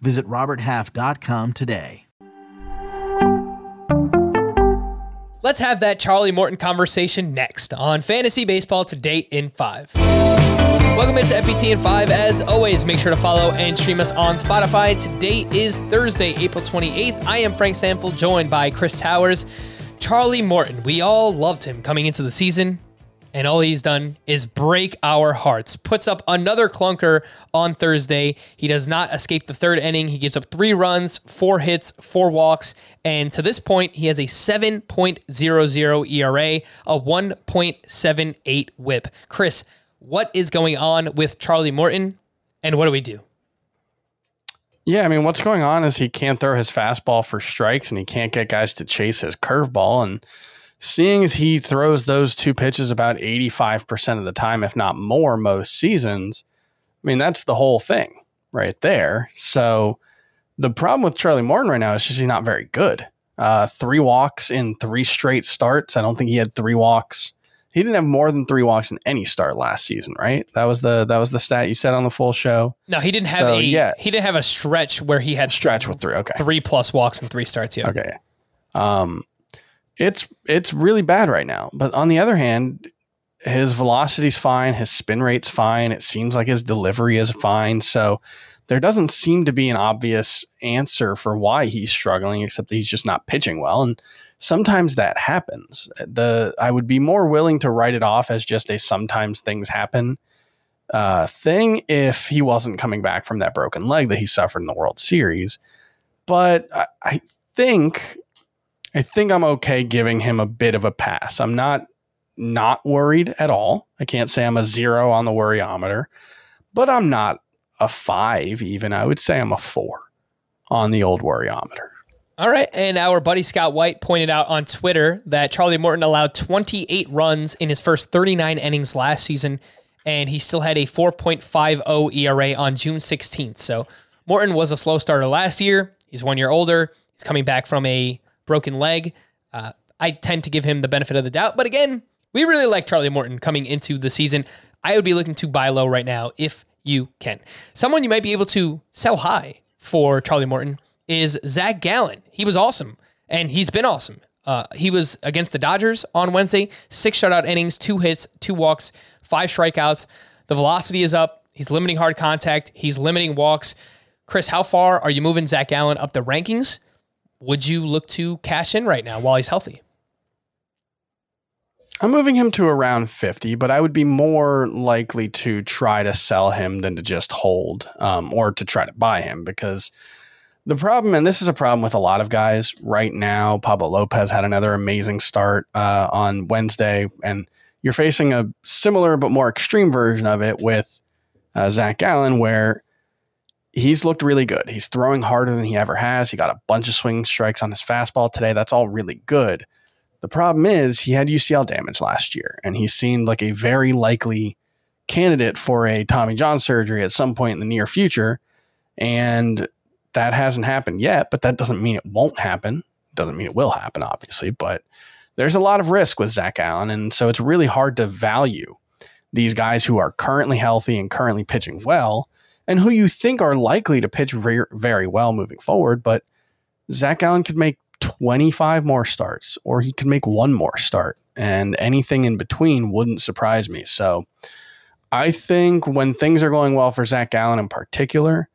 Visit RobertHalf.com today. Let's have that Charlie Morton conversation next on Fantasy Baseball Today in 5. Welcome into FBT in 5. As always, make sure to follow and stream us on Spotify. Today is Thursday, April 28th. I am Frank Stampfl, joined by Chris Towers. Charlie Morton, we all loved him coming into the season and all he's done is break our hearts. Puts up another clunker on Thursday. He does not escape the third inning. He gives up three runs, four hits, four walks, and to this point, he has a 7.00 ERA, a 1.78 whip. Chris, what is going on with Charlie Morton, and what do we do? Yeah, I mean, what's going on is he can't throw his fastball for strikes and he can't get guys to chase his curveball. And seeing as he throws those two pitches about 85% of the time, if not more, most seasons, I mean, that's the whole thing right there. So the problem with Charlie Morton right now is just he's not very good. Uh, three walks in three straight starts. I don't think he had three walks. He didn't have more than three walks in any start last season, right? That was the that was the stat you said on the full show. No, he didn't have so, a yeah. he didn't have a stretch where he had stretch with three. Okay, three plus walks in three starts. Yeah. Okay. Um, it's it's really bad right now. But on the other hand, his velocity's fine, his spin rate's fine. It seems like his delivery is fine. So there doesn't seem to be an obvious answer for why he's struggling, except that he's just not pitching well. And sometimes that happens. The I would be more willing to write it off as just a sometimes things happen uh, thing if he wasn't coming back from that broken leg that he suffered in the World Series. But I, I think I think I'm okay giving him a bit of a pass. I'm not not worried at all. I can't say I'm a zero on the worryometer, but I'm not a five even. I would say I'm a four on the old worryometer. All right. And our buddy Scott White pointed out on Twitter that Charlie Morton allowed 28 runs in his first 39 innings last season, and he still had a 4.50 ERA on June 16th. So Morton was a slow starter last year. He's one year older. He's coming back from a broken leg. Uh, I tend to give him the benefit of the doubt. But again, we really like Charlie Morton coming into the season. I would be looking to buy low right now if you can. Someone you might be able to sell high for Charlie Morton is Zac Gallen. He was awesome, and he's been awesome. Uh, he was against the Dodgers on Wednesday, six shutout innings, two hits, two walks, five strikeouts. The velocity is up. He's limiting hard contact. He's limiting walks. Chris, how far are you moving Zac Gallen up the rankings? Would you look to cash in right now while he's healthy? I'm moving him to around 50, but I would be more likely to try to sell him than to just hold um, or to try to buy him because the problem, and this is a problem with a lot of guys right now, Pablo Lopez had another amazing start uh, on Wednesday, and you're facing a similar but more extreme version of it with uh, Zac Gallen, where he's looked really good. He's throwing harder than he ever has. He got a bunch of swing strikes on his fastball today. That's all really good. The problem is he had UCL damage last year, and he seemed like a very likely candidate for a Tommy John surgery at some point in the near future. And that hasn't happened yet, but that doesn't mean it won't happen. Doesn't mean it will happen, obviously, but there's a lot of risk with Zac Gallen. And so it's really hard to value these guys who are currently healthy and currently pitching well and who you think are likely to pitch very, very well moving forward. But Zac Gallen could make 25 more starts, or he could make one more start, and anything in between wouldn't surprise me. So I think when things are going well for Zac Gallen in particular,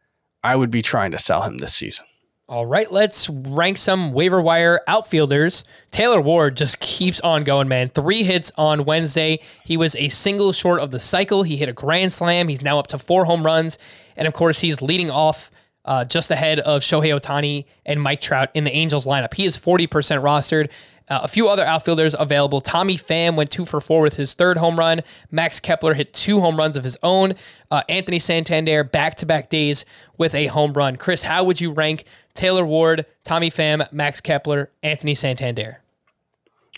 I would be trying to sell him this season. All right, let's rank some waiver wire outfielders. Taylor Ward just keeps on going, man. Three hits on Wednesday. He was a single short of the cycle. He hit a grand slam. He's now up to four home runs. And of course, he's leading off uh, just ahead of Shohei Ohtani and Mike Trout in the Angels lineup. He is 40% rostered. Uh, a few other outfielders available. Tommy Pham went two for four with his third home run. Max Kepler hit two home runs of his own. Uh, Anthony Santander back to back days with a home run. Chris, how would you rank Taylor Ward, Tommy Pham, Max Kepler, Anthony Santander.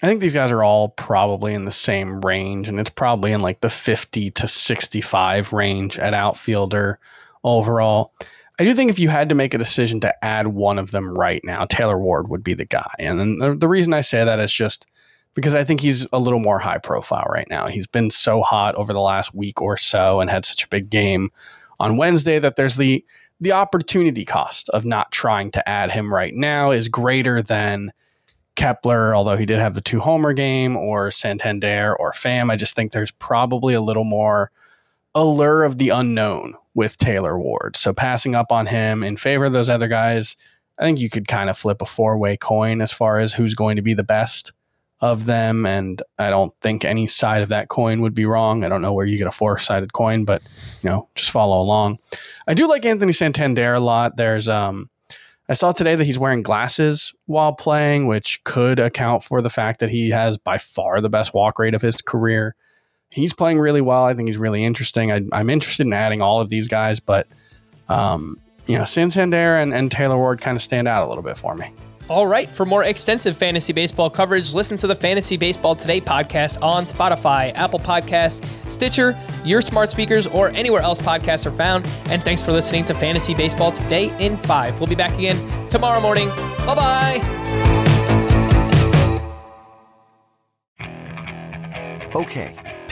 I think these guys are all probably in the same range, and it's probably in like the 50 to 65 range at outfielder overall. I do think if you had to make a decision to add one of them right now, Taylor Ward would be the guy. And the, the reason I say that is just because I think he's a little more high profile right now. He's been so hot over the last week or so and had such a big game on Wednesday that there's the the opportunity cost of not trying to add him right now is greater than Kepler, although he did have the two homer game, or Santander or Pham. I just think there's probably a little more allure of the unknown with Taylor Ward. So passing up on him in favor of those other guys, I think you could kind of flip a four way coin as far as who's going to be the best of them. And I don't think any side of that coin would be wrong. I don't know where you get a four sided coin, but you know, just follow along. I do like Anthony Santander a lot. There's um I saw today that he's wearing glasses while playing, which could account for the fact that he has by far the best walk rate of his career. He's playing really well. I think he's really interesting. I, am interested in adding all of these guys, but um, you know, Santander and, and Taylor Ward kind of stand out a little bit for me. All right. For more extensive fantasy baseball coverage, listen to the Fantasy Baseball Today podcast on Spotify, Apple Podcasts, Stitcher, your smart speakers, or anywhere else podcasts are found. And thanks for listening to Fantasy Baseball Today in 5. We'll be back again tomorrow morning. Bye bye. Okay,